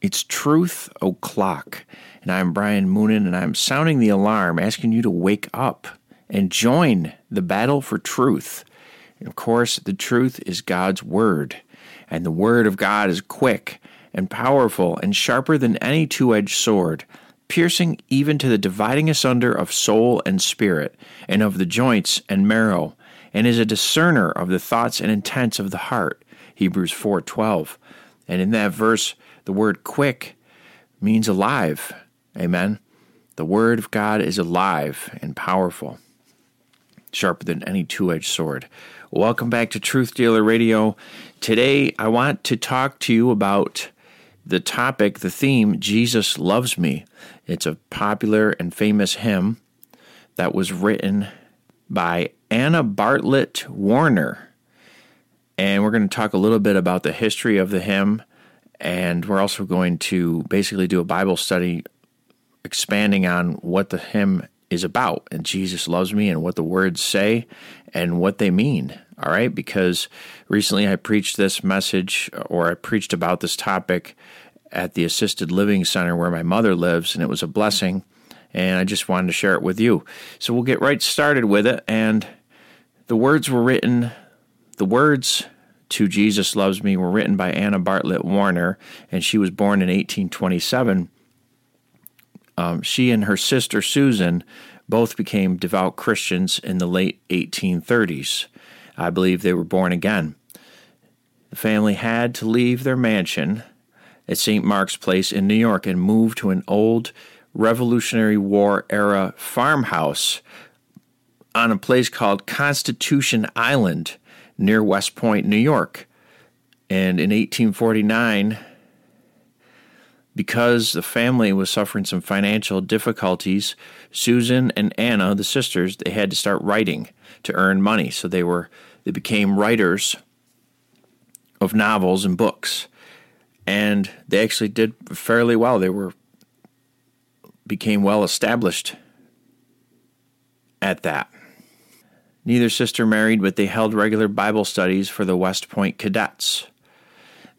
it's Truth O'Clock. And I'm Brian Moonen, and I'm sounding the alarm, asking you to wake up and join the battle for truth. And of course, the truth is God's Word. And the Word of God is quick and powerful and sharper than any two edged sword, piercing even to the dividing asunder of soul and spirit, and of the joints and marrow, and is a discerner of the thoughts and intents of the heart. Hebrews 4:12. And in that verse, the word quick means alive. Amen. The Word of God is alive and powerful, sharper than any two edged sword. Welcome back to Truth Dealer Radio. Today, I want to talk to you about the topic, the theme, Jesus Loves Me. It's a popular and famous hymn that was written by Anna Bartlett Warner. And we're going to talk a little bit about the history of the hymn and we're also going to basically do a Bible study expanding on what the hymn is about and Jesus loves me and what the words say and what they mean. All right, because recently I preached this message or I preached about this topic at the assisted living center where my mother lives, and it was a blessing. And I just wanted to share it with you. So we'll get right started with it. And the words were written, the words to Jesus Loves Me were written by Anna Bartlett Warner, and she was born in 1827. Um, she and her sister Susan both became devout Christians in the late 1830s. I believe they were born again. The family had to leave their mansion at St. Mark's Place in New York and move to an old Revolutionary War era farmhouse on a place called Constitution Island near West Point, New York. And in 1849, because the family was suffering some financial difficulties, Susan and Anna, the sisters, they had to start writing to earn money. So they were they became writers of novels and books. And they actually did fairly well. They were became well established at that. Neither sister married, but they held regular Bible studies for the West Point cadets.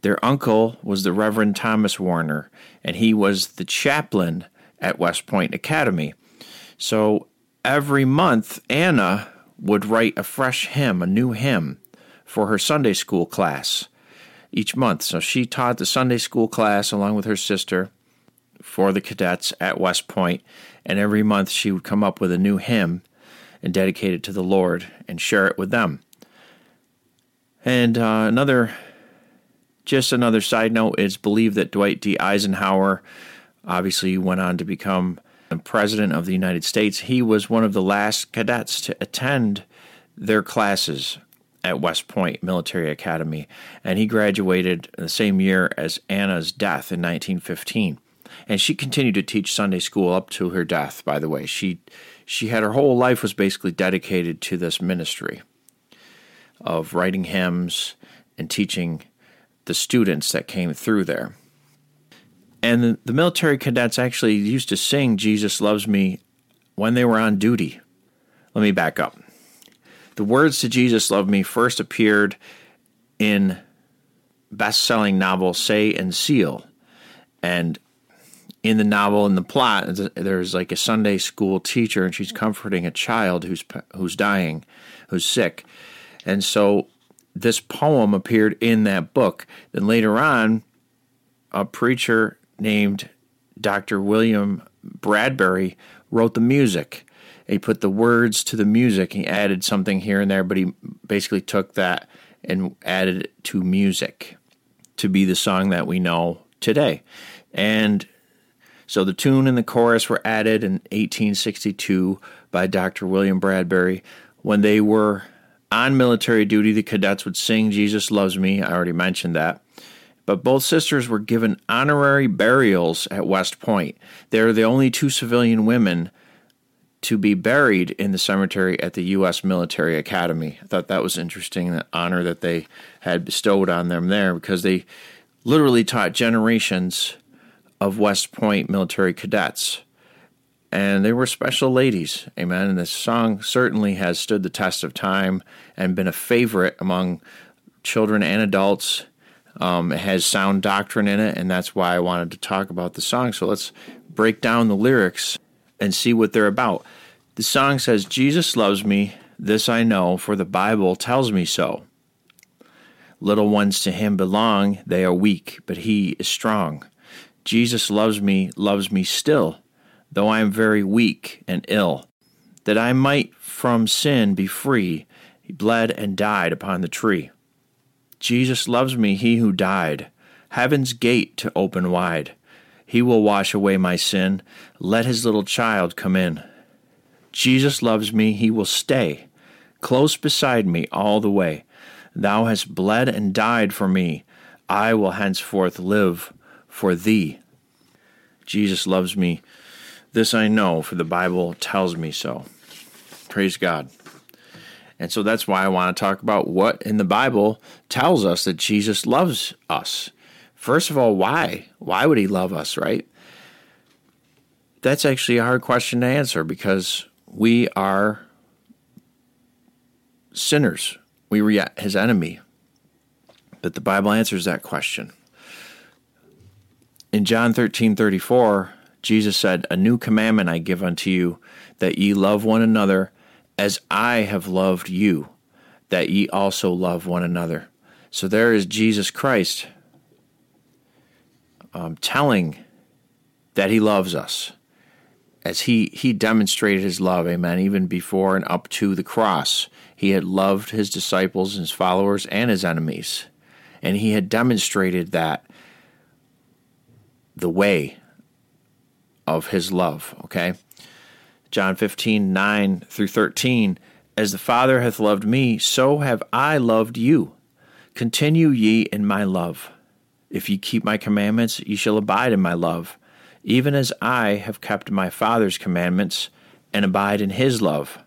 Their uncle was the Reverend Thomas Warner, and he was the chaplain at West Point Academy. So every month, Anna would write a fresh hymn, a new hymn, for her Sunday school class each month. So she taught the Sunday school class along with her sister for the cadets at West Point, and every month she would come up with a new hymn and dedicate it to the Lord and share it with them. And uh, another, just another side note, is believed that Dwight D. Eisenhower obviously went on to become president of the United States. He was one of the last cadets to attend their classes at West Point Military Academy, and he graduated the same year as Anna's death in 1915. And she continued to teach Sunday school up to her death, by the way. She she had her whole life was basically dedicated to this ministry of writing hymns and teaching the students that came through there. And the, military cadets actually used to sing Jesus Loves Me when they were on duty. Let me back up. The words to Jesus Love Me first appeared in best-selling novel Say and Seal. And in the novel in the plot there's like a sunday school teacher and she's comforting a child who's who's dying who's sick. And so this poem appeared in that book. Then later on a preacher named dr william bradbury wrote the music. He put the words to the music he added something here and there but he basically took that and added it to music to be the song that we know today. And so the tune and the chorus were added in 1862 by Dr. William Bradbury. When they were on military duty, the cadets would sing Jesus Loves Me. I already mentioned that. But both sisters were given honorary burials at West Point. They're the only two civilian women to be buried in the cemetery at the U.S. Military Academy. I thought that was interesting, the honor that they had bestowed on them there, because they literally taught generations of West Point military cadets. And they were special ladies, amen. And this song certainly has stood the test of time and been a favorite among children and adults. Um, it has sound doctrine in it, and that's why I wanted to talk about the song. So let's break down the lyrics and see what they're about. The song says, Jesus loves me, this I know, for the Bible tells me so. Little ones to him belong, they are weak, but he is strong. Jesus loves me, loves me still, though I am very weak and ill. That I might from sin be free, he bled and died upon the tree. Jesus loves me, he who died, heaven's gate to open wide. He will wash away my sin. Let his little child come in. Jesus loves me, he will stay close beside me all the way. Thou hast bled and died for me. I will henceforth live for thee. Jesus loves me. This I know, for the Bible tells me so. Praise God. And so that's why I want to talk about what in the Bible tells us that Jesus loves us. First of all, why? Why would he love us, right? That's actually a hard question to answer because we are sinners. We were his enemy. But the Bible answers that question. In John 13 34, Jesus said, A new commandment I give unto you, that ye love one another as I have loved you, that ye also love one another. So there is Jesus Christ um, telling that he loves us as he, he demonstrated his love, amen, even before and up to the cross. He had loved his disciples, his followers, and his enemies. And he had demonstrated that the way of his love. Okay? John 15, 9 through 13. As the Father hath loved me, so have I loved you. Continue ye in my love. If ye keep my commandments, ye shall abide in my love, even as I have kept my Father's commandments and abide in his love.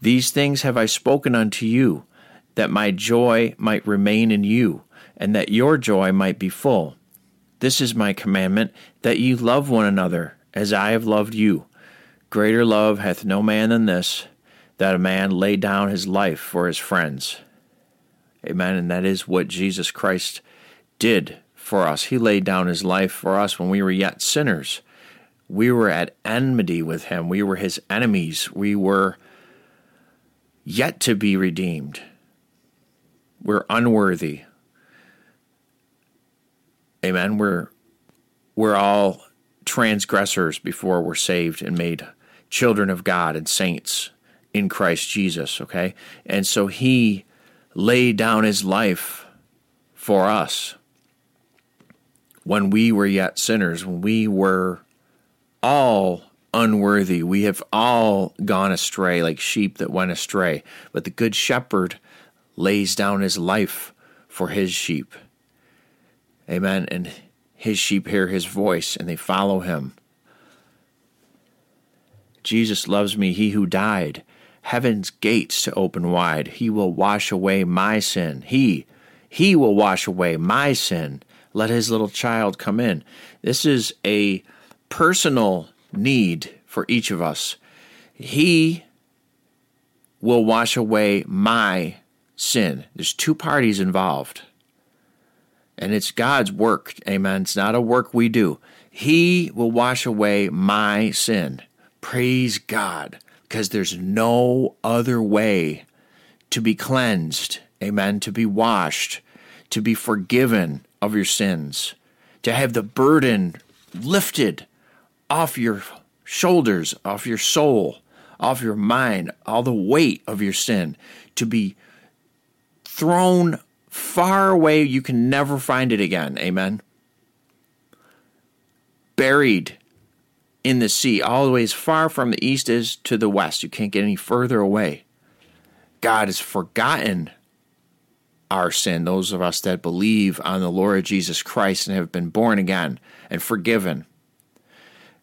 These things have I spoken unto you, that my joy might remain in you, and that your joy might be full. This is my commandment, that ye love one another, as I have loved you. Greater love hath no man than this, that a man lay down his life for his friends. Amen. And that is what Jesus Christ did for us. He laid down his life for us when we were yet sinners. We were at enmity with him. We were his enemies. We were yet to be redeemed. We're unworthy. Amen. We're we're all transgressors before we're saved and made children of God and saints in Christ Jesus, okay? And so he laid down his life for us when we were yet sinners, when we were all unworthy. We have all gone astray like sheep that went astray. But the good shepherd lays down his life for his sheep. Amen. And his sheep hear his voice and they follow him. Jesus loves me, he who died, heaven's gates to open wide. He will wash away my sin. He, he will wash away my sin. Let his little child come in. This is a personal need for each of us. He will wash away my sin. There's two parties involved. And it's God's work. Amen. It's not a work we do. He will wash away my sin. Praise God. Because there's no other way to be cleansed. Amen. To be washed, to be forgiven of your sins, to have the burden lifted off your shoulders, off your soul, off your mind, all the weight of your sin, to be thrown far away. You can never find it again. Amen. buried in the sea, all the way as far from the east as to the west. You can't get any further away. God has forgotten our sin, those of us that believe on the Lord Jesus Christ and have been born again and forgiven.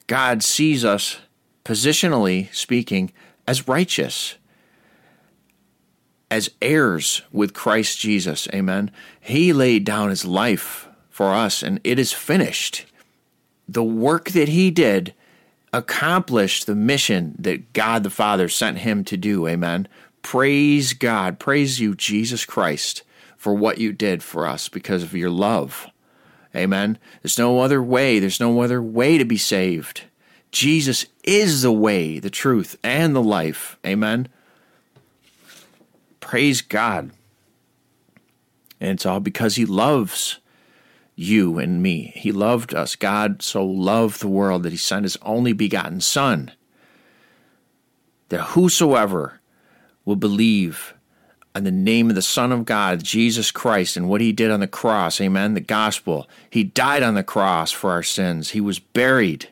God sees us, positionally speaking, as righteous, as heirs with Christ Jesus. Amen. He laid down his life for us, and it is finished. The work that he did accomplished the mission that God the Father sent him to do. Amen. Praise God. Praise you, Jesus Christ, for what you did for us because of your love. Amen. There's no other way. There's no other way to be saved. Jesus is the way, the truth, and the life. Amen. Praise God. And it's all because He loves you and me. He loved us. God so loved the world that He sent His only begotten Son, that whosoever will believe in the name of the Son of God, Jesus Christ, and what He did on the cross, amen, the gospel. He died on the cross for our sins, He was buried.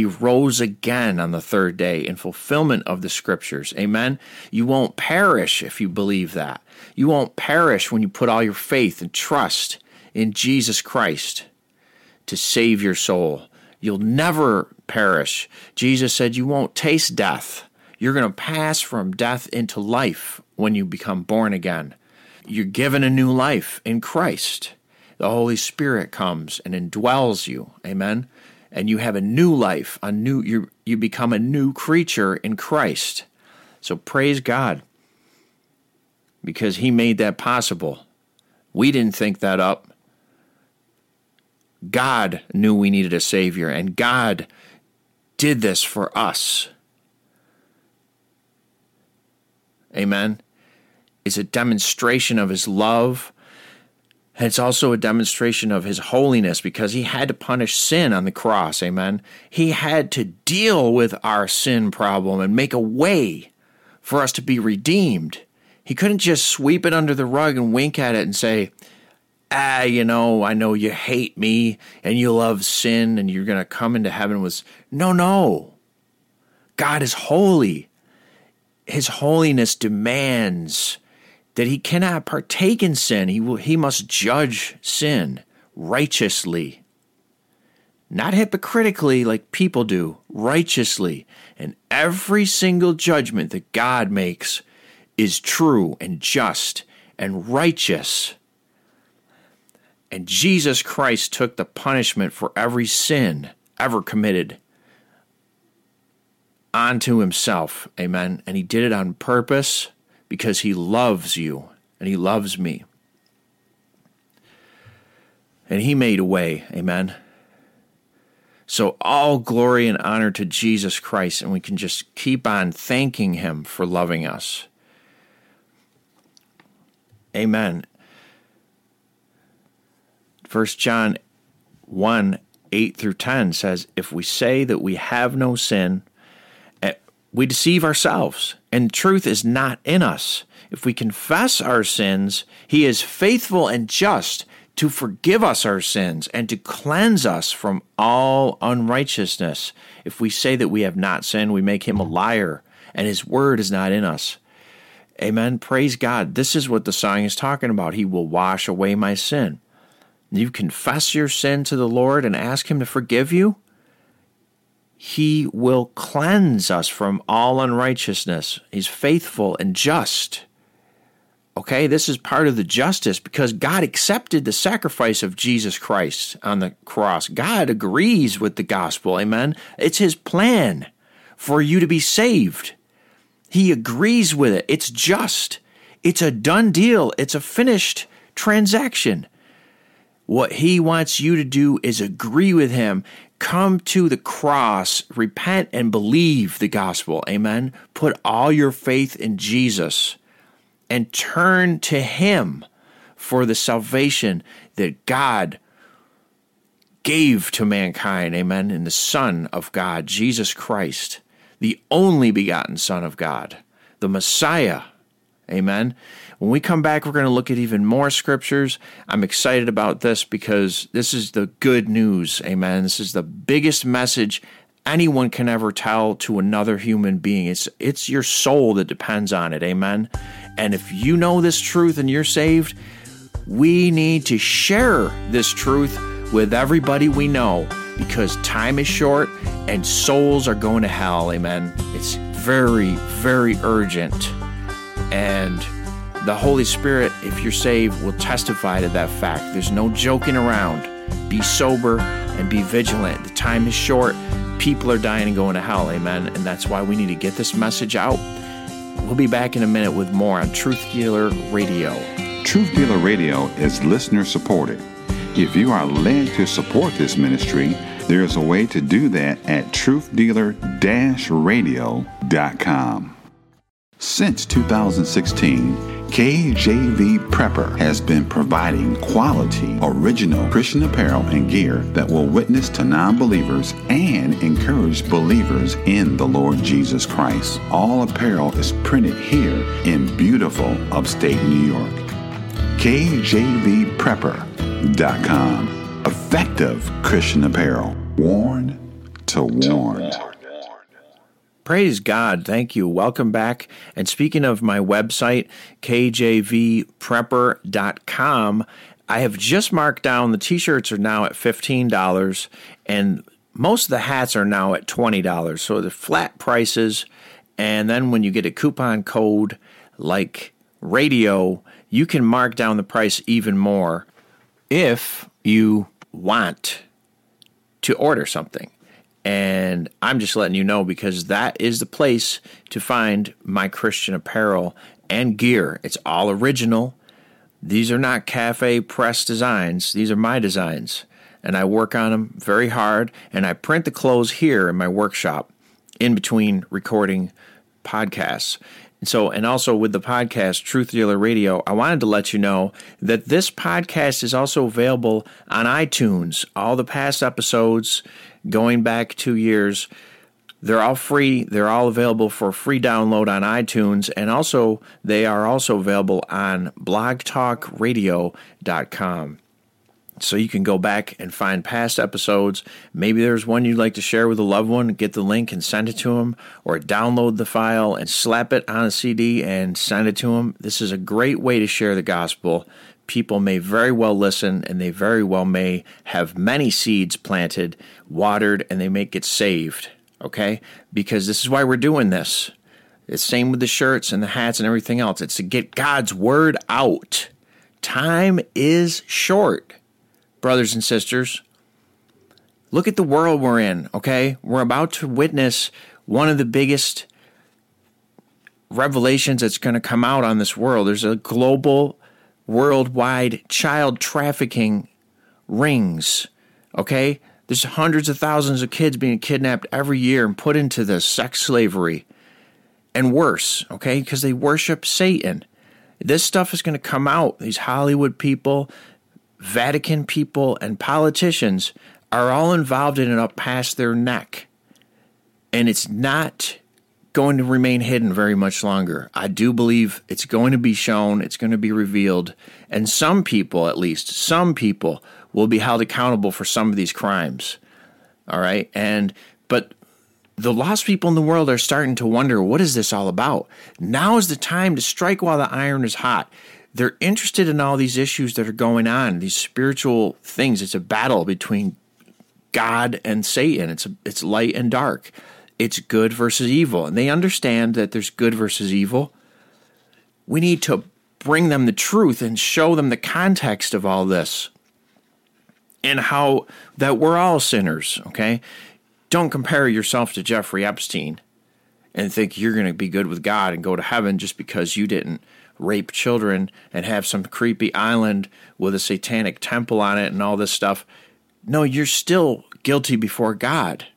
He rose again on the third day in fulfillment of the scriptures. Amen. You won't perish if you believe that. You won't perish when you put all your faith and trust in Jesus Christ to save your soul. You'll never perish. Jesus said you won't taste death. You're going to pass from death into life when you become born again. You're given a new life in Christ. The Holy Spirit comes and indwells you. Amen. And you have a new life, a new you you become a new creature in Christ. So praise God. Because he made that possible. We didn't think that up. God knew we needed a savior and God did this for us. Amen is a demonstration of his love. And it's also a demonstration of his holiness because he had to punish sin on the cross. Amen. He had to deal with our sin problem and make a way for us to be redeemed. He couldn't just sweep it under the rug and wink at it and say, ah, you know, I know you hate me and you love sin and you're going to come into heaven with. No, no. God is holy. His holiness demands that he cannot partake in sin. He, will, he must judge sin righteously. Not hypocritically like people do, righteously. And every single judgment that God makes is true and just and righteous. And Jesus Christ took the punishment for every sin ever committed onto himself. Amen. And he did it on purpose because he loves you and he loves me. And he made a way. Amen. So, all glory and honor to Jesus Christ, and we can just keep on thanking him for loving us. Amen. 1 John 1 8 through 10 says, If we say that we have no sin, we deceive ourselves, and truth is not in us. If we confess our sins, He is faithful and just to forgive us our sins and to cleanse us from all unrighteousness. If we say that we have not sinned, we make Him a liar, and His word is not in us. Amen. Praise God. This is what the song is talking about. He will wash away my sin. You confess your sin to the Lord and ask Him to forgive you he will cleanse us from all unrighteousness. He's faithful and just. Okay, this is part of the justice because God accepted the sacrifice of Jesus Christ on the cross. God agrees with the gospel. Amen. It's His plan for you to be saved. He agrees with it. It's just. It's a done deal. It's a finished transaction. What He wants you to do is agree with Him come to the cross, repent and believe the gospel. Amen. Put all your faith in Jesus and turn to Him for the salvation that God gave to mankind. Amen. In the Son of God, Jesus Christ, the only begotten Son of God, the Messiah. Amen. When we come back, we're going to look at even more scriptures. I'm excited about this because this is the good news. Amen. This is the biggest message anyone can ever tell to another human being. It's it's your soul that depends on it. Amen. And if you know this truth and you're saved, we need to share this truth with everybody we know because time is short and souls are going to hell. Amen. It's very, very urgent. And the Holy Spirit, if you're saved, will testify to that fact. There's no joking around. Be sober and be vigilant. The time is short. People are dying and going to hell. Amen. And that's why we need to get this message out. We'll be back in a minute with more on Truth Dealer Radio. Truth Dealer Radio is listener supported. If you are led to support this ministry, there is a way to do that at truthdealer-radio.com. Since 2016, KJV Prepper has been providing quality, original Christian apparel and gear that will witness to non believers and encourage believers in the Lord Jesus Christ. All apparel is printed here in beautiful upstate New York. KJVPrepper.com. Effective Christian apparel. Worn to warn. Praise God. Thank you. Welcome back. And speaking of my website, kjvprepper.com, I have just marked down the t shirts are now at $15, and most of the hats are now at $20. So the flat prices. And then when you get a coupon code like radio, you can mark down the price even more if you want to order something. And I'm just letting you know because that is the place to find my Christian apparel and gear. It's all original. These are not CafePress designs, these are my designs. And I work on them very hard. And I print the clothes here in my workshop in between recording podcasts. And so, and also with the podcast Truth Dealer Radio, I wanted to let you know that this podcast is also available on iTunes. All the past episodes, going back two years, they're all free. They're all available for free download on iTunes, and also they are also available on blogtalkradio.com so you can go back and find past episodes. Maybe there's one you'd like to share with a loved one, get the link and send it to them, or download the file and slap it on a CD and send it to them. This is a great way to share the gospel. People may very well listen and they very well may have many seeds planted, watered, and they may get saved. Okay? Because this is why we're doing this. It's same with the shirts and the hats and everything else. It's to get God's word out. Time is short brothers and sisters. Look at the world we're in, okay? We're about to witness one of the biggest revelations that's going to come out on this world. There's a global, worldwide child trafficking rings, okay? There's hundreds of thousands of kids being kidnapped every year and put into this sex slavery and worse, okay? Because they worship Satan. This stuff is going to come out. These Hollywood people, Vatican people, and politicians are all involved in it up past their neck. And it's not going to remain hidden very much longer. I do believe it's going to be shown, it's going to be revealed, and some people, at least, some people will be held accountable for some of these crimes. All right? And but the lost people in the world are starting to wonder what is this all about? Now is the time to strike while the iron is hot they're interested in all these issues that are going on, these spiritual things. It's a battle between God and Satan. It's it's light and dark. It's good versus evil, and they understand that there's good versus evil. We need to bring them the truth and show them the context of all this and how that we're all sinners, okay? Don't compare yourself to Jeffrey Epstein and think you're going to be good with God and go to heaven just because you didn't rape children and have some creepy island with a satanic temple on it and all this stuff. No, you're still guilty before God.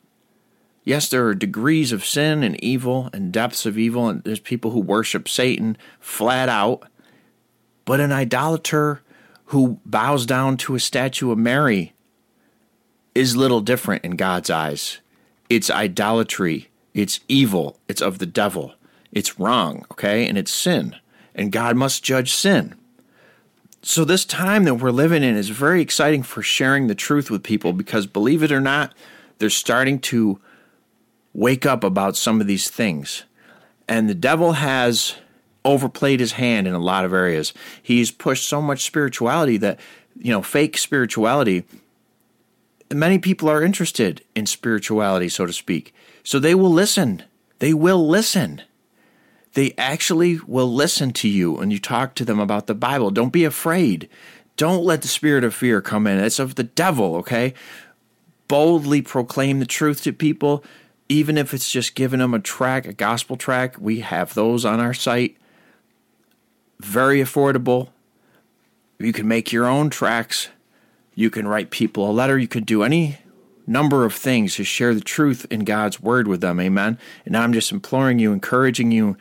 Yes, there are degrees of sin and evil and depths of evil, and there's people who worship Satan flat out. But an idolater who bows down to a statue of Mary is little different in God's eyes. It's idolatry, it's evil, it's of the devil, it's wrong, okay? And it's sin and God must judge sin. So, this time that we're living in is very exciting for sharing the truth with people because, believe it or not, they're starting to wake up about some of these things. And the devil has overplayed his hand in a lot of areas. He's pushed so much spirituality that, you know, fake spirituality. Many people are interested in spirituality, so to speak. So they will listen. They will listen. They actually will listen to you when you talk to them about the Bible. Don't be afraid. Don't let the spirit of fear come in. It's of the devil, okay? Boldly proclaim the truth to people even if it's just giving them a track, a gospel track, we have those on our site. Very affordable. You can make your own tracks. You can write people a letter. You can do any number of things to share the truth in God's word with them. Amen. And I'm just imploring you, encouraging you,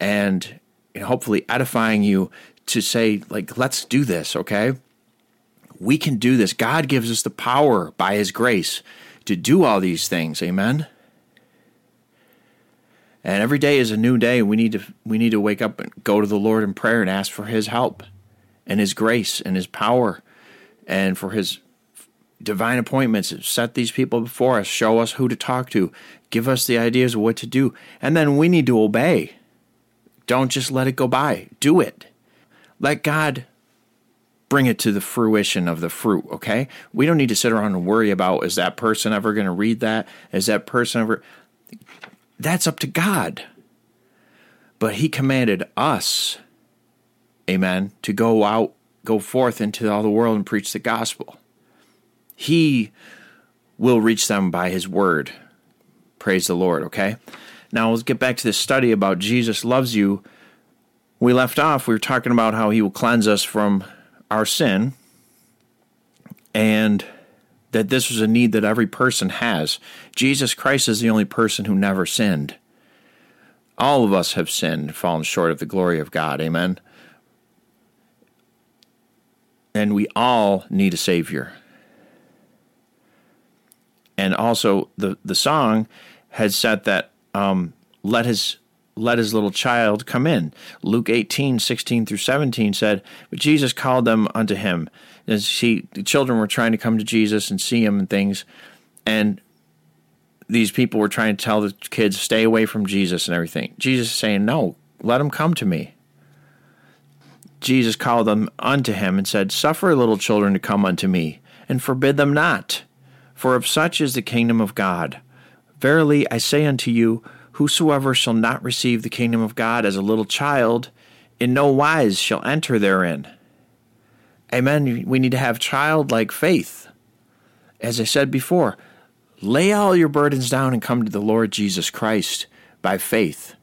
and hopefully edifying you to say, like, let's do this, okay? We can do this. God gives us the power by His grace to do all these things. Amen. And every day is a new day. We need to we need to wake up and go to the Lord in prayer and ask for his help and his grace and his power and for his divine appointments. Set these people before us, show us who to talk to, give us the ideas of what to do, and then we need to obey. Don't just let it go by. Do it. Let God bring it to the fruition of the fruit, okay? We don't need to sit around and worry about is that person ever going to read that? Is that person ever that's up to God. But He commanded us, amen, to go out, go forth into all the world and preach the gospel. He will reach them by His word. Praise the Lord, okay? Now let's get back to this study about Jesus loves you. We left off, we were talking about how He will cleanse us from our sin. And that this was a need that every person has. Jesus Christ is the only person who never sinned. All of us have sinned, fallen short of the glory of God. Amen. And we all need a Savior. And also, the, the song had said that um, let his let his little child come in. Luke 18, 16 through 17 said, But Jesus called them unto him. As he, the children were trying to come to Jesus and see him and things. And these people were trying to tell the kids, stay away from Jesus and everything. Jesus is saying, No, let them come to me. Jesus called them unto him and said, Suffer little children to come unto me, and forbid them not. For of such is the kingdom of God. Verily I say unto you, Whosoever shall not receive the kingdom of God as a little child, in no wise shall enter therein. Amen. We need to have childlike faith. As I said before, lay all your burdens down and come to the Lord Jesus Christ by faith.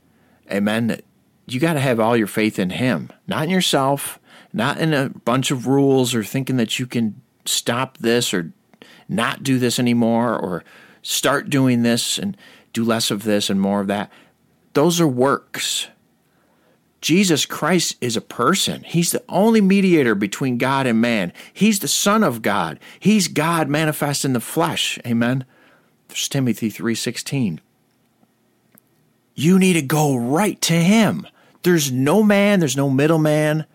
Amen. You got to have all your faith in Him, not in yourself, not in a bunch of rules or thinking that you can stop this or not do this anymore or start doing this and do less of this and more of that. Those are works. Jesus Christ is a person. He's the only mediator between God and man. He's the Son of God. He's God manifest in the flesh. Amen. 1 Timothy 3:16. You need to go right to him. There's no man, there's no middleman.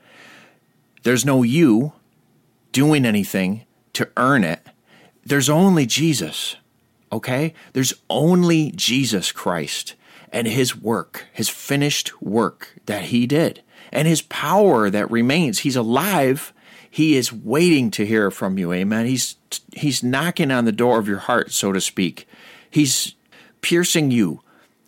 There's no you doing anything to earn it. There's only Jesus okay? There's only Jesus Christ and his work, his finished work that he did, and his power that remains. He's alive. He is waiting to hear from you. Amen. He's he's knocking on the door of your heart, so to speak. He's piercing you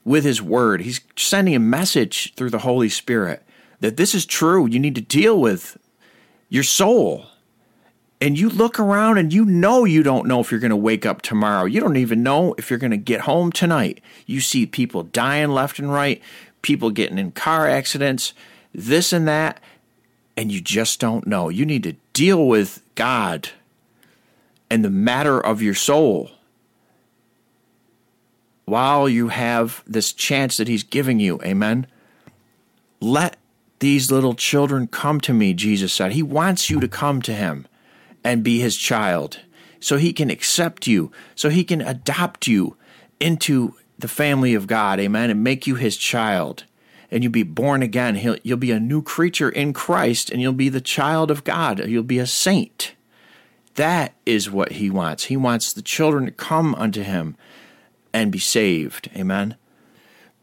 with his word. He's sending a message through the Holy Spirit that this is true. You need to deal with your soul and you look around and you know you don't know if you're going to wake up tomorrow. You don't even know if you're going to get home tonight. You see people dying left and right, people getting in car accidents, this and that, and you just don't know. You need to deal with God and the matter of your soul while you have this chance that He's giving you. Amen. Let these little children come to me, Jesus said. He wants you to come to Him and be his child so he can accept you, so he can adopt you into the family of God, amen, and make you his child. and you'll be born again. He'll, you'll be a new creature in Christ and you'll be the child of God. You'll be a saint. That is what he wants. He wants the children to come unto him and be saved. Amen.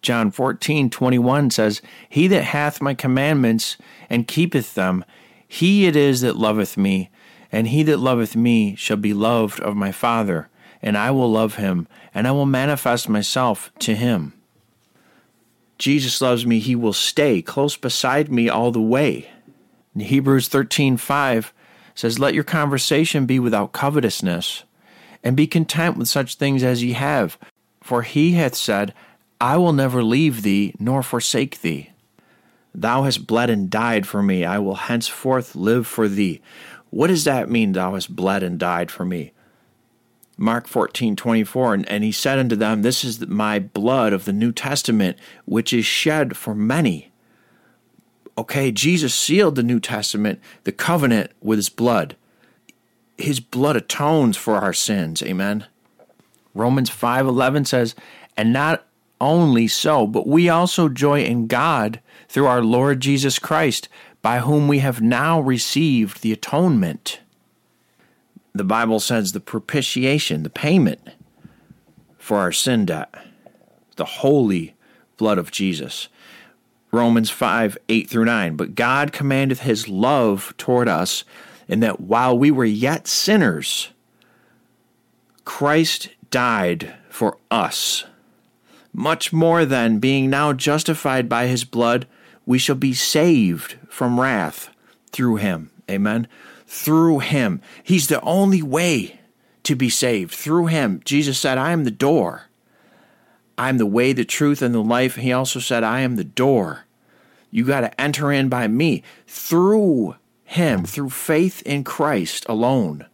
John 14, 21 says, He that hath my commandments and keepeth them, he it is that loveth me, and he that loveth me shall be loved of my Father, and I will love him, and I will manifest myself to him. Jesus loves me, he will stay close beside me all the way. In Hebrews 13:5 says, "Let your conversation be without covetousness, and be content with such things as ye have, for he hath said, I will never leave thee nor forsake thee. Thou hast bled and died for me, I will henceforth live for thee." What does that mean, thou hast bled and died for me? Mark 14, 24, and, and he said unto them, This is my blood of the New Testament, which is shed for many. Okay, Jesus sealed the New Testament, the covenant, with his blood. His blood atones for our sins. Amen. Romans 5:11 says, "And not only so, but we also joy in God through our Lord Jesus Christ, by whom we have now received the atonement." the Bible says the propitiation, the payment for our sin debt, the holy blood of Jesus. Romans 5 8 through 9. But God commandeth his love toward us, in that while we were yet sinners, Christ died for us. Much more than being now justified by his blood, we shall be saved from wrath through him. Amen through him. He's the only way to be saved. Through him. Jesus said, I am the door. I am the way, the truth, and the life. He also said, I am the door. You got to enter in by me. Through him, through faith in Christ alone,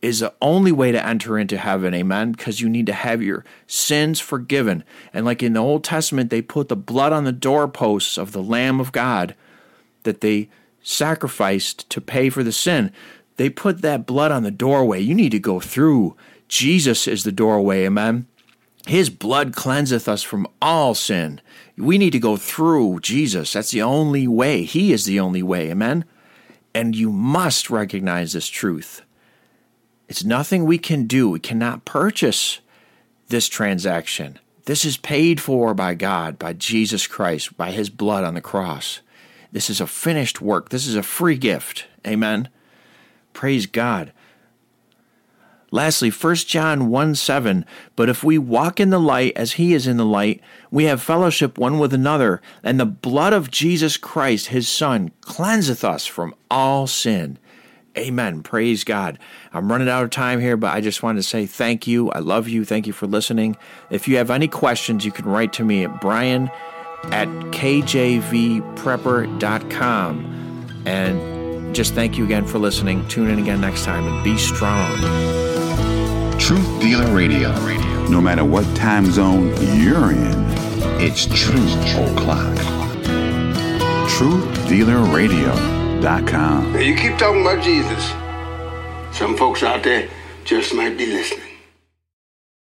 is the only way to enter into heaven. Amen. Because you need to have your sins forgiven. And like in the Old Testament, they put the blood on the doorposts of the Lamb of God that they sacrificed to pay for the sin. They put that blood on the doorway. You need to go through. Jesus is the doorway, amen. His blood cleanseth us from all sin. We need to go through Jesus. That's the only way. He is the only way, amen. And you must recognize this truth. It's nothing we can do. We cannot purchase this transaction. This is paid for by God, by Jesus Christ, by his blood on the cross. This is a finished work. This is a free gift. Amen. Praise God. Lastly, 1 John 1 7. But if we walk in the light as he is in the light, we have fellowship one with another, and the blood of Jesus Christ, his Son, cleanseth us from all sin. Amen. Praise God. I'm running out of time here, but I just wanted to say thank you. I love you. Thank you for listening. If you have any questions, you can write to me at Brian at kjvprepper.com. And just thank you again for listening. Tune in again next time and be strong. Truth Dealer Radio. No matter what time zone you're in, it's Truth O'Clock. TruthDealerRadio.com. You keep talking about Jesus. Some folks out there just might be listening.